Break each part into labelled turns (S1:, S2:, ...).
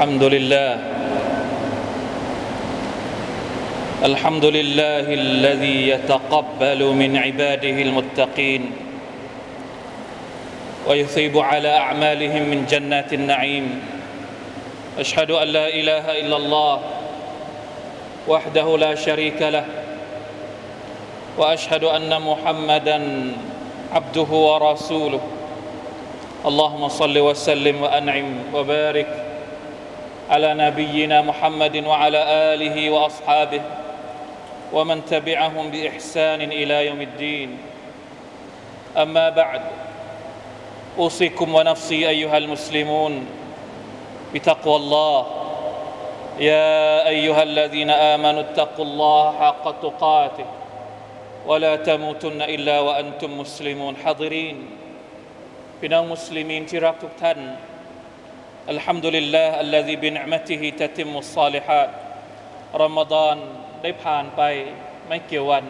S1: الحمد لله. الحمد لله الذي يتقبل من عباده المتقين ويثيب على أعمالهم من جنات النعيم. أشهد أن لا إله إلا الله وحده لا شريك له وأشهد أن محمدا عبده ورسوله. اللهم صل وسلم وأنعم وبارك على نبينا محمد وعلى اله واصحابه ومن تبعهم باحسان الى يوم الدين اما بعد اوصيكم ونفسي ايها المسلمون بتقوى الله يا ايها الذين امنوا اتقوا الله حق تقاته ولا تموتن الا وانتم مسلمون حاضرين พี่น้องมุสลิมีนที่รักทุกท่าน อัลฮัมดุลิลลาห์อัลลอฮีบินิมติฮิตะติมุสซาลิฮัดรอมฎอนได้ผ่านไปไม่กี่วัน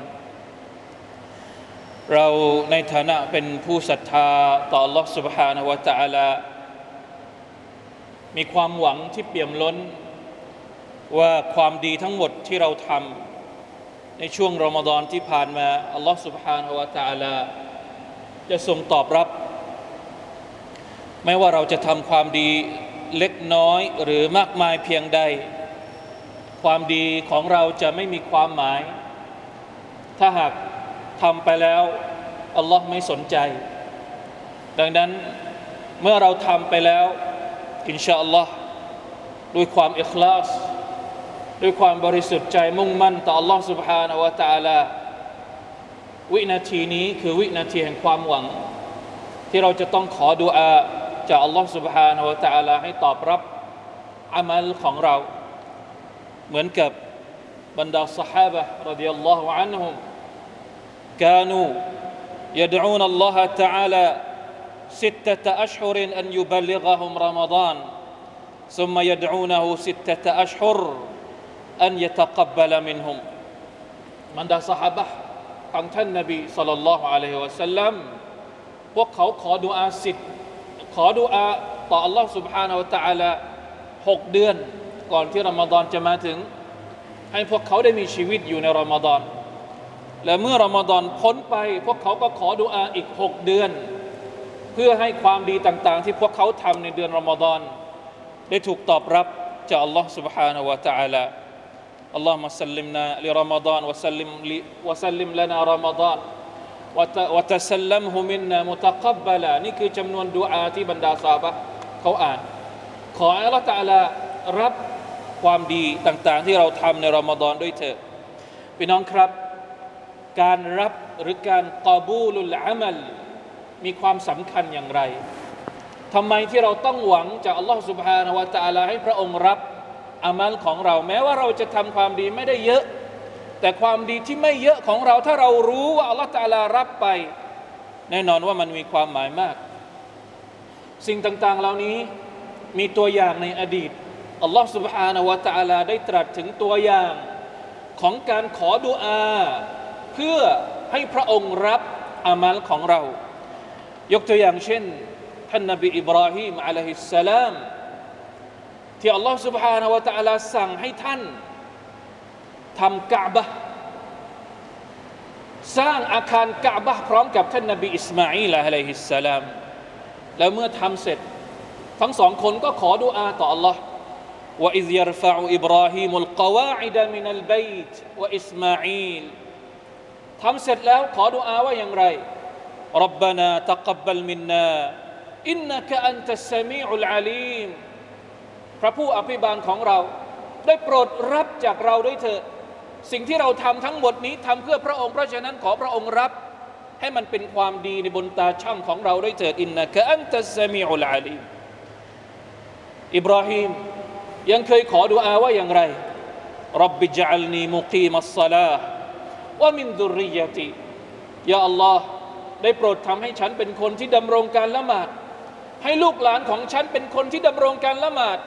S1: เราในฐานะเป็นผู้ศรัทธาต่อ Allah سبحانه และ تعالى มีความหวังที่เปี่ยมล้น ว่าความดีทั้งหมดที่เราทำในช่วงรอมฎอนที่ผ่านมา Allah سبحانه และ تعالى จะทรงตอบรับ ไม่ว่าเราจะทำความดี เล็กน้อยหรือมากมายเพียงใด ความดีของเราจะไม่มีความหมาย ถ้าหากทำไปแล้วอัลลอฮ์ไม่สนใจ ดังนั้นเมื่อเราทำไปแล้วอินชาอัลลอฮ์ด้วยความอิคลาส ด้วยความบริสุทธิ์ใจมุ่งมั่นต่อ Allah سبحانه และ تعالى วินาทีนี้คือวินาทีแห่งความหวัง ที่เราจะต้องขอดุอา จากอัลลอฮ์ سبحانه และ تعالى ให้ตอบรับอามัลของเรา เหมือนกับบรรดาสหายรดิยัลลอฮุอันฮุม كانوا يدعون الله تعالى ستة أشهر أن يبلغهم رمضان ثم يدعونه ستة أشهر أن يتقبل منهم บรรดาสหายของท่านนบีสัลลัลลอฮุอะลัยฮิวะสัลลัมพวกเขาขอดุอาสิทธิ์ ขอดุอาต่อ Allah سبحانه และ تعالى หกเดือนก่อนที่รอมฎอนจะมาถึง ให้พวกเขาได้มีชีวิตอยู่ในรอมฎอน และเมื่อรอมฎอนพ้นไป พวกเขาก็ขอดุอาอีกหกเดือน เพื่อให้ความดีต่างๆ ที่พวกเขาทำในเดือนรอมฎอน ได้ถูกตอบรับจาก Allah سبحانه และ تعالى اللهم سلمنا لرمضان وسلم لي وسلم لنا رمضان วะตัสลัมฮุมินนะมุตะกับบะลานี่คือจำนวนดูอาที่บรรดาซาบะเขาอ่าน ขออัลลอฮฺตะลารับความดีต่างๆ ที่เราทำในรอมฎอนด้วยเถอะพี่น้องครับ การรับหรือการกอบูลุลอามัลมีความสำคัญอย่างไรทำไมที่เราต้องหวังจากอัลลอฮฺสุบฮานาวะตะลาให้พระองค์รับอามัลของเรา แม้ว่าเราจะทำความดีไม่ได้เยอะ แต่ความดีที่ไม่เยอะของเรา ถ้าเรารู้ว่าอัลลอฮฺตาลารับไป แน่นอนว่ามันมีความหมายมาก สิ่งต่างๆ เหล่านี้มีตัวอย่างในอดีตอัลลอฮฺ سبحانه และ تعالى ได้ตรัสถึงตัวอย่างของการขอดุอา เพื่อให้พระองค์รับอามัลของเรา ยกตัวอย่างเช่น ท่านนบีอิบราฮิมอะลัยฮิสสลามที่อัลลอฮฺ سبحانه และ تعالى สั่งให้ท่าน ทำกะบะสร้างอาคารกะบะพร้อมกับท่านนบีอิสมาอีละอะลัยฮิสสลามแล้วเมื่อทำเสร็จ ทั้งสองคนก็ขอดุอาต่อ Allah ว่าอิซยรฟะอิบราฮิมุลกวาอิดะมินัลบัยตว่าอิสมาอีลทำเสร็จแล้วขอดุอาว่าอย่างไรรับบานาตักบัลมินนาอินนักอันตัสมีอุลอาลีมพระผู้อภิบาลของเรา ได้โปรดรับจากเราด้วยเถอะ สิ่งที่เราทำทั้งหมดนี้ทำเพื่อพระองค์เพราะฉะนั้นขอพระองค์รับ ให้มันเป็นความดีในบนตาช่างของเราด้ยเถิดอินนะกะอันตัสมีอุลอาลีอิบราฮิมยังเคยขอดุอาว่าอย่างไรรับบิจัลนีมุกีมัสซาลาว่ามินดุริยติยาอัลลอฮ์ได้โปรดทำให้ฉันเป็นคนที่ดำรงการละหมาด ให้ลูกหลานของฉันเป็นคนที่ดำรงการละหมาด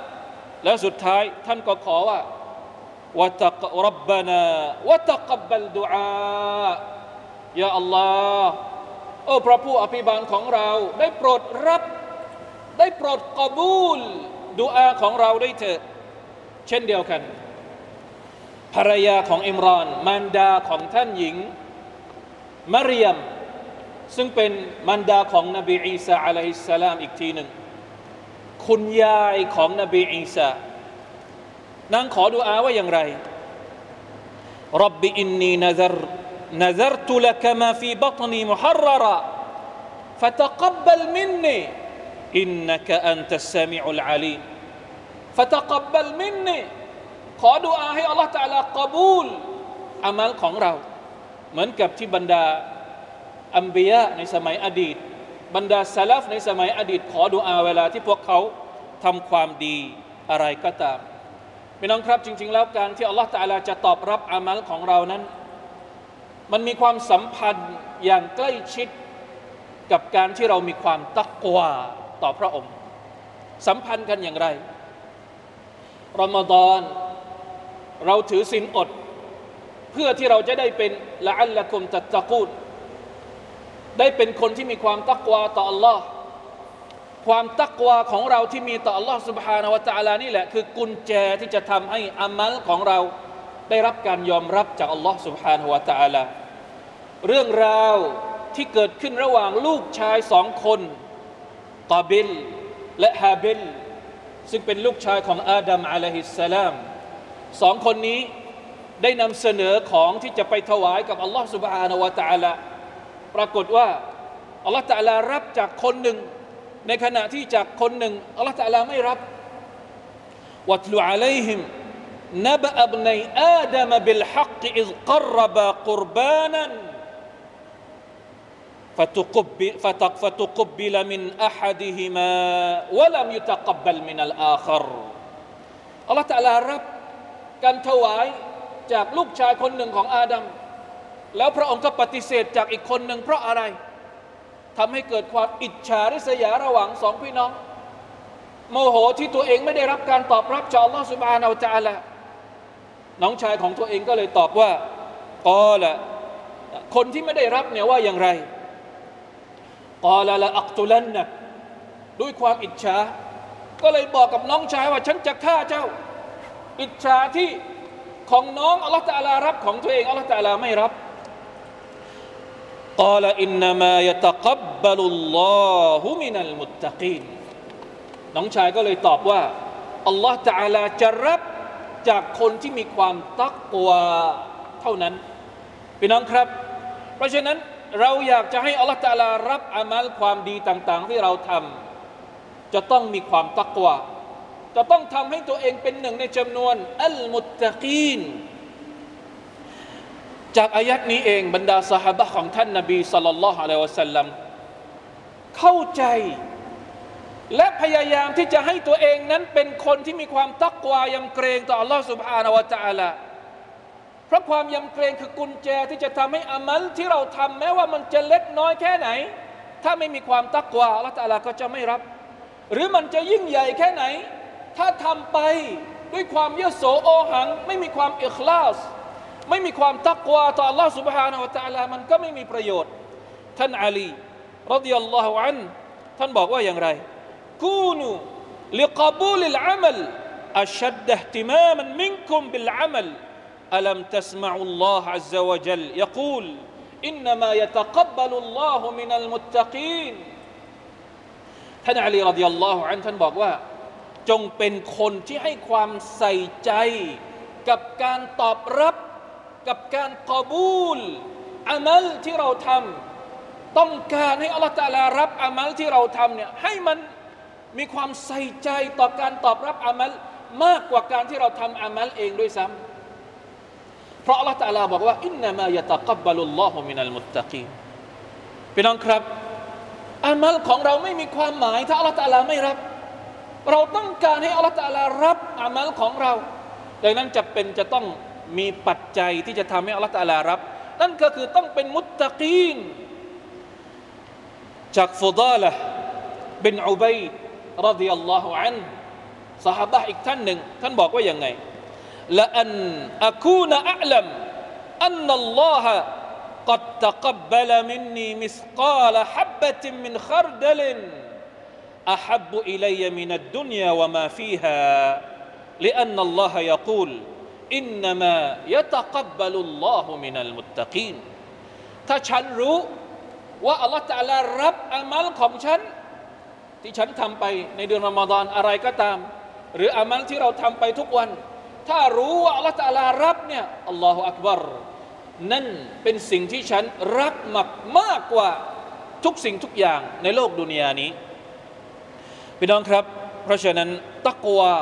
S1: และสุดท้ายท่านก็ขอว่า ربنا وتقبل دعاء ยาอัลลอฮ์โอ้พระผู้อภิบาลของเรา ได้โปรดรับ ได้โปรดกบูล ดูอาของเราด้วยเถิดเช่นเดียวกัน ภรรยาของอิมรอน มารดาของท่านหญิงมารยมซึ่งเป็นมารดาของนบีอีสาอะลัยฮิสสลามอีกทีหนึ่ง คุณยายของนบีอีสา นางขอดูอาว่าอย่างไร رب إني نذر نذرت لك ما في بطني محررا فتقبل مني إنك أنت السميع العليم فتقبل مني ขอดูอาให้อัลลอฮฺตะลากบูลอามัลของเรา เหมือนกับที่บรรดาอัมบียะในสมัยอดีต บรรดาสลัฟในสมัยอดีต ขอดูอาเวลาที่พวกเขาทำความดีอะไรก็ตาม พี่น้องครับจริง ๆ แล้วการที่อัลลอฮฺตะลาจะตอบรับอามัลของเรานั้น มันมีความสัมพันธ์อย่างใกล้ชิดกับการที่เรามีความตักวาต่อพระองค์ สัมพันธ์กันอย่างไรรอมฎอนเราถือศีลอด เพื่อที่เราจะได้เป็นละอัลละกุมตัตตะกูดได้เป็นคนที่มีความตักวาต่อ Allah ความตักวาของเราที่มีต่อ Allah سبحانه และ تعالى นี่แหละคือกุญแจที่จะทำให้อามัลของเราได้รับการยอมรับจาก Allah سبحانه และ تعالى เรื่องราวที่เกิดขึ้นระหว่างลูกชายสองคนกาบิลและฮาบิลซึ่งเป็นลูกชายของอาดัมอะลัยฮิสสลามสองคนนี้ได้นำเสนอของที่จะไปถวายกับอัลลอฮ์ سبحانه และ تعالى ปรากฏว่าอัลลอฮ์ تعالى รับจากคนหนึ่ง ในขณะที่จากคนหนึ่งอัลลอฮ์ تعالى ไม่รับวัตลุอะลัยฮิม نبأ ابني آدم بالحق إذ قربا قربانا فتقبل, فتقبل من أحدهما ولم يتقبل من الآخر อัลลอฮฺตะลารับการถวายจากลูกชายคนหนึ่งของอาดัมแล้วพระองค์ก็ปฏิเสธจากอีกคนหนึ่งเพราะอะไร ทำให้เกิดความอิจฉาริษยาระหว่างสองพี่น้อง โมโหที่ตัวเองไม่ได้รับการตอบรับจากอัลลอฮฺสุบานอัลจาละน้องชายของตัวเองก็เลยตอบว่ากอละคนที่ไม่ได้รับเนี่ยว่าอย่างไรกอละละอักตุลันนะด้วยความอิจฉาก็เลยบอกกับน้องชายว่าฉันจะฆ่าเจ้า อิจฉาที่ของน้องอัลลอฮฺตะลารับของตัวเองอัลลอฮฺตะลาไม่รับ กล่าวอินนามายตะกับบลุลลอฮุมินัลมุตตะกีนน้องชายก็เลยตอบว่าอัลลอฮฺตะลาจะรับจากคนที่มีความตักวาเท่านั้นพี่น้องครับ เพราะฉะนั้นเราอยากจะให้อัลลอฮฺตะลารับอามัลความดีต่าง ๆ ที่เราทำจะต้องมีความตักวาจะต้องทำให้ตัวเองเป็นหนึ่งในจำนวนอัลมุตตะกีน จากอายัดนี้เองบรรดาสหบะของท่านนาบีสัลลัลลอฮุอะลัยวะสัลลัมเข้าใจ และพยายามที่จะให้ตัวเองนั้นเป็นคนที่มีความตักวายำเกรงต่ออัลลอฮ์สุบฮานาวะตะาลาเพราะความยำเกรงคือกุญแจที่จะทำให้อามัลที่เราทำแม้ว่ามันจะเล็กน้อยแค่ไหน ถ้าไม่มีความตักวาอัลลอฮ์ตะาลาก็จะไม่รับ หรือมันจะยิ่งใหญ่แค่ไหน ถ้าทำไปด้วยความเยโสโอหัง ไม่มีความอิคลาส ไม่มีความตักวาต่อ Allah سبحانه และ تعالى มันก็ไม่มีประโยชน์ ท่านอาลีรดิยัลลอฮุอันท่านบอกว่าอย่างไร كونوا لقبول العمل أشد اهتماما منكم بالعمل ألم تسمعوا الله عز وجل يقول إنما يتقبل الله من المتقين ท่านอาลีรดิยัลลอฮุอันท่านบอกว่า จงเป็นคนที่ให้ความใส่ใจ กับการตอบรับ กับการกอบูลอามัลที่เราทำต้องการให้อัลลอฮฺตะลารับอามัลที่เราทำเนี่ยให้มันมีความใส่ใจต่อการตอบรับอามัลมากกว่าการที่เราทำอามัลเองด้วยซ้ำเพราะอัลลอฮฺตะลาบอกว่าอินนามายะตะกับบลุลลอฮุมินัลมุตตะกีพี่น้องครับอามัลของเราไม่มีความหมายถ้าอัลลอฮฺตะลาไม่รับ เราต้องการให้อัลลอฮฺตะลารับอามัลของเรา ดังนั้นจะเป็นจะต้อง มีปัจจัยที่จะทำให้อัลลอฮฺตะลารับ นั่นก็คือต้องเป็นมุตตะกีนจากฟุดาละบินอุบัยรดิยัลลอฮุอันสหบะอีกท่านหนึ่งท่านบอกว่าอย่างไงละอันอคูนอัลลัมอันนัลลอฮะ قد تقبل مني مثقال حبة من خردل أحب إلي من الدنيا وما فيها لأن الله يقول อินนามายะตะกับบลุลลอฮุมินัลมุตตะกีนถ้าฉันรู้ว่าอัลลอฮฺตะลารับอามัลของฉัน ที่ฉันทำไปในเดือนรอมฎอนอะไรก็ตาม หรืออามัลที่เราทำไปทุกวัน ถ้ารู้ว่าอัลลอฮฺตะลารับเนี่ยอัลลอฮฺอักบารนั่นเป็นสิ่งที่ฉันรักมากมากกว่าทุกสิ่งทุกอย่างในโลกดุนยานี้พี่น้องครับ เพราะฉะนั้นตักวา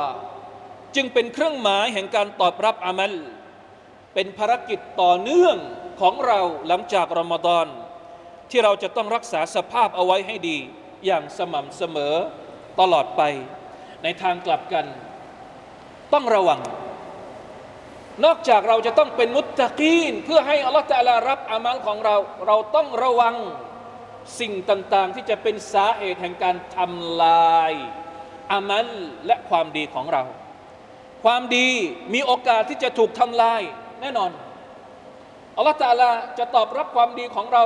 S1: จึงเป็นเครื่องหมายแห่งการตอบรับอามัล เป็นภารกิจต่อเนื่องของเราหลังจากรอมฎอนที่เราจะต้องรักษาสภาพเอาไว้ให้ดี อย่างสม่ำเสมอตลอดไป ในทางกลับกัน ต้องระวัง นอกจากเราจะต้องเป็นมุตตะกีน เพื่อให้อัลลอฮฺตะลารับอามัลของเรา เราต้องระวังสิ่งต่างๆ ที่จะเป็นสาเหตุแห่งการทำลายอามัลและความดีของเรา ความดีมีโอกาสที่จะถูกทำลายแน่นอนอัลลอฮฺตะอาลาจะตอบรับความดีของเรา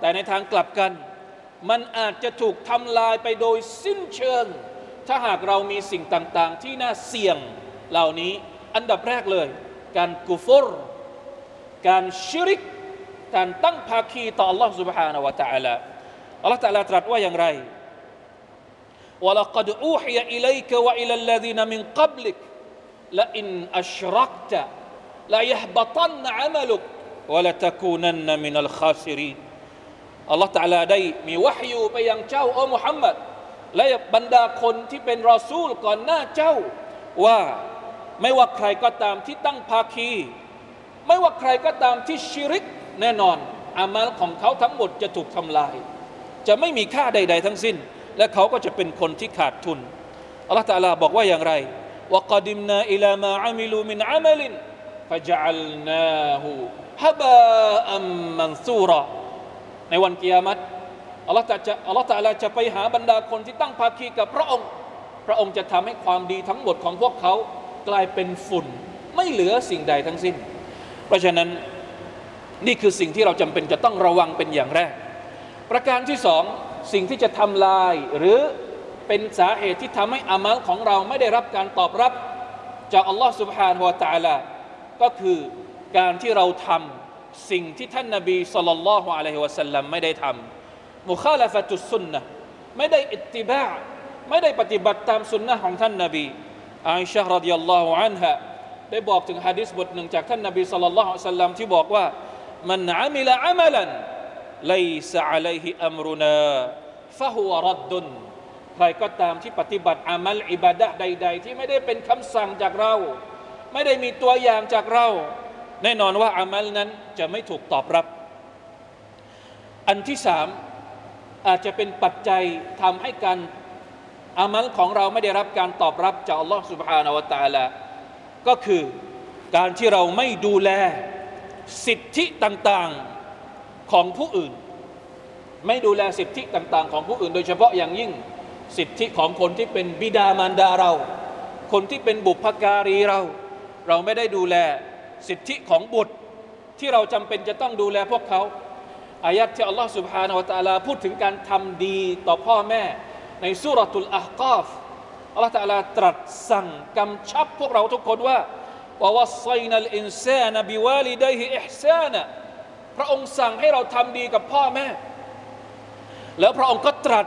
S1: แต่ในทางกลับกัน มันอาจจะถูกทำลายไปโดยสิ้นเชิง ถ้าหากเรามีสิ่งต่างๆ ที่น่าเสี่ยงเหล่านี้ อันดับแรกเลย การกุฟร การชิริก การตั้งภาคีต่อ Allah سبحانه และ تعالى อัลลอฮฺ تعالى ตรัสว่าอย่างไร ولقد أوحي إليك وإلى الذين من قبلك ละอินอัชรักตะละยะบตันอามัลุกวะละตะกูนันมินัลคาซิรีอัลลอฮฺตาลาได้มีวะฮยูไปยังเจ้าโอ้มุฮัมมัดและบรรดาคนที่เป็นรอซูลก่อนหน้าเจ้า ว่าไม่ว่าใครก็ตามที่ตั้งภาคี ไม่ว่าใครก็ตามที่ชิริกแน่นอน อามัลของเขาทั้งหมดจะถูกทำลาย จะไม่มีค่าใด ๆ ทั้งสิ้น และเขาก็จะเป็นคนที่ขาดทุนอัลลอฮฺตาลาบอกว่าอย่างไร ว่า قدمنا إلى ما عملوا من عمل فجعلناه هباء منثورا ในวันกิยามัตอัลลอฮฺจะอัลลอฮฺตะลาจะไปหาบรรดาคนที่ตั้งภาคีกับพระองค์ พระองค์จะทำให้ความดีทั้งหมดของพวกเขากลายเป็นฝุ่น ไม่เหลือสิ่งใดทั้งสิ้น เพราะฉะนั้นนี่คือสิ่งที่เราจำเป็นจะต้องระวังเป็นอย่างแรก ประการที่สองสิ่งที่จะทำลาย หรือ เป็นสาเหตุที่ทำให้อามัลของเราไม่ได้รับการตอบรับ จากอัลลอฮฺ سبحانه และ تعالى ก็คือการที่เราทำสิ่งที่ท่านนาบีสุลต่านละฮ์อะลัยฮิวะสัลลัมไม่ได้ทำมุคาลฟะตุสซุนนะไม่ได้อิตติบะไม่ได้ปฏิบัติตามสุนนะของท่านนาบีอาอิชะรดิยัลลอฮุอันฮะได้บอกถึงฮะดิษบทหนึ่งจากท่านนาบีสุลต่านละฮ์สัลลัมที่บอกว่ามันอามิลอามัลัน ليس عليه أمرنا فهو رد ใครก็ตามที่ปฏิบัติอามัลอิบาดะใด ๆ ที่ไม่ได้เป็นคำสั่งจากเรา ไม่ได้มีตัวอย่างจากเรา แน่นอนว่าอามัลนั้นจะไม่ถูกตอบรับ อันที่สามอาจจะเป็นปัจจัยทำให้การอามัลของเราไม่ได้รับการตอบรับจากอัลลอฮฺ سبحانه และ تعالى ก็คือการที่เราไม่ดูแลสิทธิต่างๆของผู้อื่น ไม่ดูแลสิทธิต่าง ๆ ของผู้อื่น โดยเฉพาะอย่างยิ่ง สิทธิของคนที่เป็นบิดามารดาเรา คนที่เป็นบุพการีเรา เราไม่ได้ดูแลสิทธิของบุตร ที่เราจำเป็นจะต้องดูแลพวกเขา อายัดที่อัลลอฮฺ سبحانه และ تعالى พูดถึงการทำดีต่อพ่อแม่ ในสุรตุลอาฮกาฟอัลลอฮฺ تعالى ตรัสสั่งกำชับพวกเราทุกคนว่าว่าวัไซนัลอินซานบิวาลิดัยฮิอิฮซานะพระองค์สั่งให้เราทำดีกับพ่อแม่ แล้วพระองค์ก็ตรัส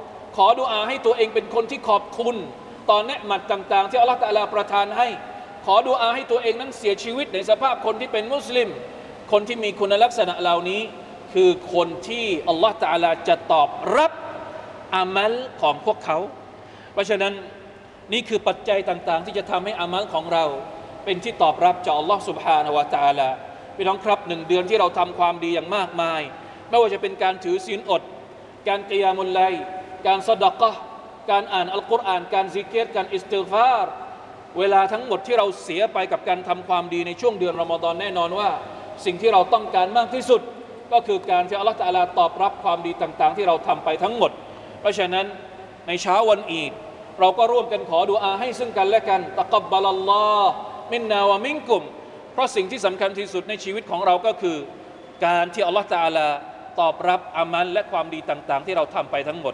S1: ขอดุอาให้ตัวเองเป็นคนที่ขอบคุณ ตอนแนะมัดต่าง ๆ ที่อัลลอฮฺตะลาประทานให้ ขอดุอาให้ตัวเองนั้นเสียชีวิตในสภาพคนที่เป็นมุสลิม คนที่มีคุณลักษณะเหล่านี้ คือคนที่อัลลอฮฺตะลาจะตอบรับอามัลของพวกเขา เพราะฉะนั้นนี่คือปัจจัยต่างๆ ที่จะทำให้อามัลของเราเป็นที่ตอบรับจากอัลลอฮฺสุบฮานาวะตาลาพี่น้องครับหนึ่งเดือนที่เราทำความดีอย่างมากมาย ไม่ว่าจะเป็นการถือศีลอด การกิยามุลลัยล์ การสดกะการอ่านอัลกุรอาน การซิกรุลลอฮ์ การอิสติฆฟารเวลาทั้งหมดที่เราเสียไปกับการทำความดีในช่วงเดือนรอมฎอนแน่นอนว่า สิ่งที่เราต้องการมากที่สุด ก็คือการที่อัลลอฮฺตาลาตอบรับความดีต่างๆ ที่เราทำไปทั้งหมด เพราะฉะนั้นในเช้าวันอีด เราก็ร่วมกันขอดุอาให้ซึ่งกันและกันتقبل الله منا ومنكم เพราะสิ่งที่สำคัญที่สุดในชีวิตของเราก็คือ การที่อัลลอฮฺตาลาตอบรับอามันและความดีต่างๆ ที่เราทำไปทั้งหมด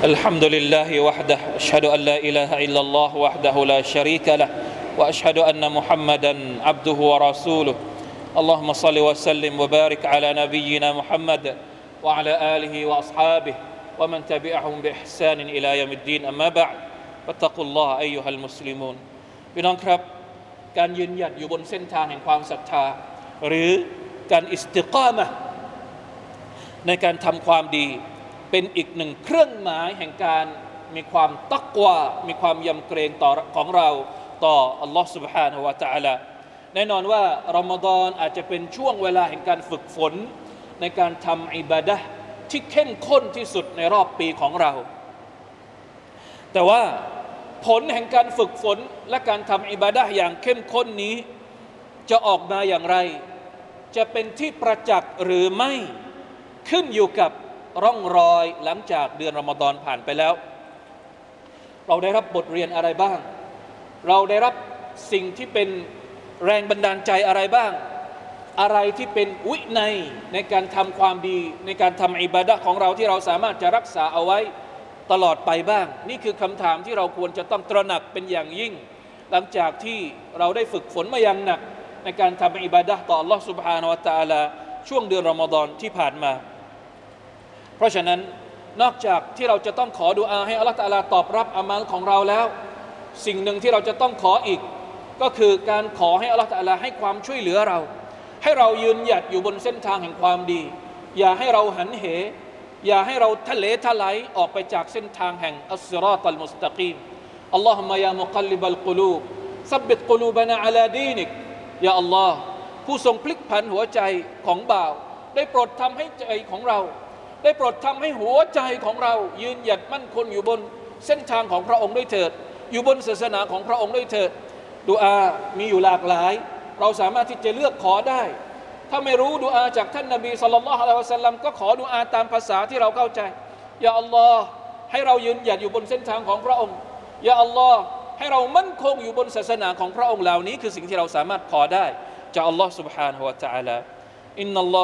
S1: الحمد لله وحده أشهد أن لا إله إلا الله وحده لا شريك له وأشهد أن محمدا عبده ورسوله. اللهم صل وسلم وبارك على نبينا محمد وعلى آله وأصحابه ومن تبعهم بإحسان إلى يوم الدين. أما بعد فاتقوا الله أيها المسلمون. พี่น้องครับ การยืนหยัดอยู่บนเส้นทางแห่งความศรัทธา หรือการอิสติกามะในการทำความดี เป็นอีกหนึ่งเครื่องหมายแห่งการมีความตักวามีความยำเกรงต่อของเราต่ออัลลอฮ์ سبحانه และ تعالى แน่นอนว่ารอมฎอนอาจจะเป็นช่วงเวลาแห่งการฝึกฝน ในการทำอิบาดะที่เข้มข้นที่สุดในรอบปีของเรา แต่ว่าผลแห่งการฝึกฝนและการทำอิบาดะอย่างเข้มข้นนี้ จะออกมาอย่างไร จะเป็นที่ประจักษ์หรือไม่ขึ้นอยู่กับ ร่องรอยหลังจากเดือนรอมฎอนผ่านไปแล้ว เราได้รับบทเรียนอะไรบ้าง เราได้รับสิ่งที่เป็นแรงบันดาลใจอะไรบ้าง อะไรที่เป็นวิในในการทำความดี ในการทำอิบาดะของเราที่เราสามารถจะรักษาเอาไว้ตลอดไปบ้าง นี่คือคำถามที่เราควรจะต้องตระหนักเป็นอย่างยิ่ง หลังจากที่เราได้ฝึกฝนมาอย่างหนัก ในการทำอิบาดะต่อ Allah Subhanahu wa Taala ช่วงเดือนรอมฎอนที่ผ่านมา เพราะฉะนั้นนอกจากที่เราจะต้องขอดุอาให้อัลลอฮฺตาลาตอบรับอามัลของเราแล้ว สิ่งหนึ่งที่เราจะต้องขออีก ก็คือการขอให้อัลลอฮฺตาลาให้ความช่วยเหลือเรา ให้เรายืนหยัดอยู่บนเส้นทางแห่งความดี อย่าให้เราหันเห อย่าให้เราทะเลทลายออกไปจากเส้นทางแห่งอัสซิรอตัลมุสตะกีมอัลลอฮุมะยามุกัลลิบัลกุลูบซับบิตกุลูบานาอัลาดีนิกยาอัลลอฮ์ผู้ทรงพลิกผันหัวใจของบ่าว ได้โปรดทำให้ใจของเรา ได้โปรดทำให้หัวใจของเรา ยืนหยัดมั่นคงอยู่บนเส้นทางของพระองค์ด้วยเถิด อยู่บนศาสนาของพระองค์ด้วยเถิดดูอา มีอยู่หลากหลาย เราสามารถที่จะเลือกขอได้ ถ้าไม่รู้ดูอาจากท่านนบีสุลต่านละฮ์อะลัยฮิวะสัลลัมก็ขอดูอาตามภาษาที่เราเข้าใจอย่าอัลลอฮ์ให้เรายืนหยัดอยู่บนเส้นทางของพระองค์อย่าอัลลอฮ์ให้เรามั่นคงอยู่บนศาสนาของพระองค์เหล่านี้ คือสิ่งที่เราสามารถขอได้จากอัลลอฮ์ سبحانه และ تعالى อินนัลลอ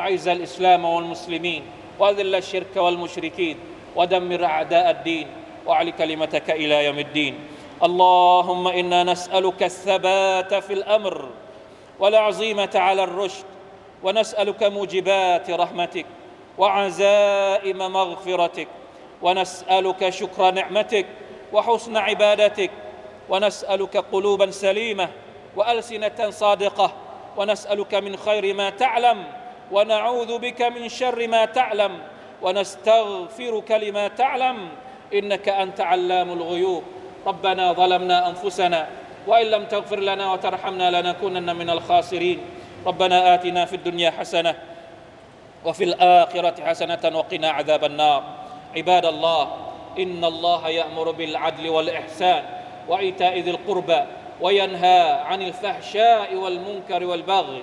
S1: أعز الإسلام والمسلمين وأذل الشرك والمشركين ودمر أعداء الدين وأعل كلمتك إلى يوم الدين. اللهم إنا نسألك الثبات في الأمر والعزيمة على الرشد ونسألك موجبات رحمتك وعزائم مغفرتك ونسألك شكر نعمتك وحسن عبادتك ونسألك قلوبا سليمة وألسنة صادقة ونسألك من خير ما تعلم ونعوذ بك من شر ما تعلم ونستغفرك لما تعلم إنك أنت علام الغيوب. ربنا ظلمنا أنفسنا وإن لم تغفر لنا وترحمنا لنكونن من الخاسرين. ربنا آتنا في الدنيا حسنة وفي الآخرة حسنة وقنا عذاب النار. عباد الله إن الله يأمر بالعدل والإحسان وإيتاء ذي القربى وينهى عن الفحشاء والمنكر والبغي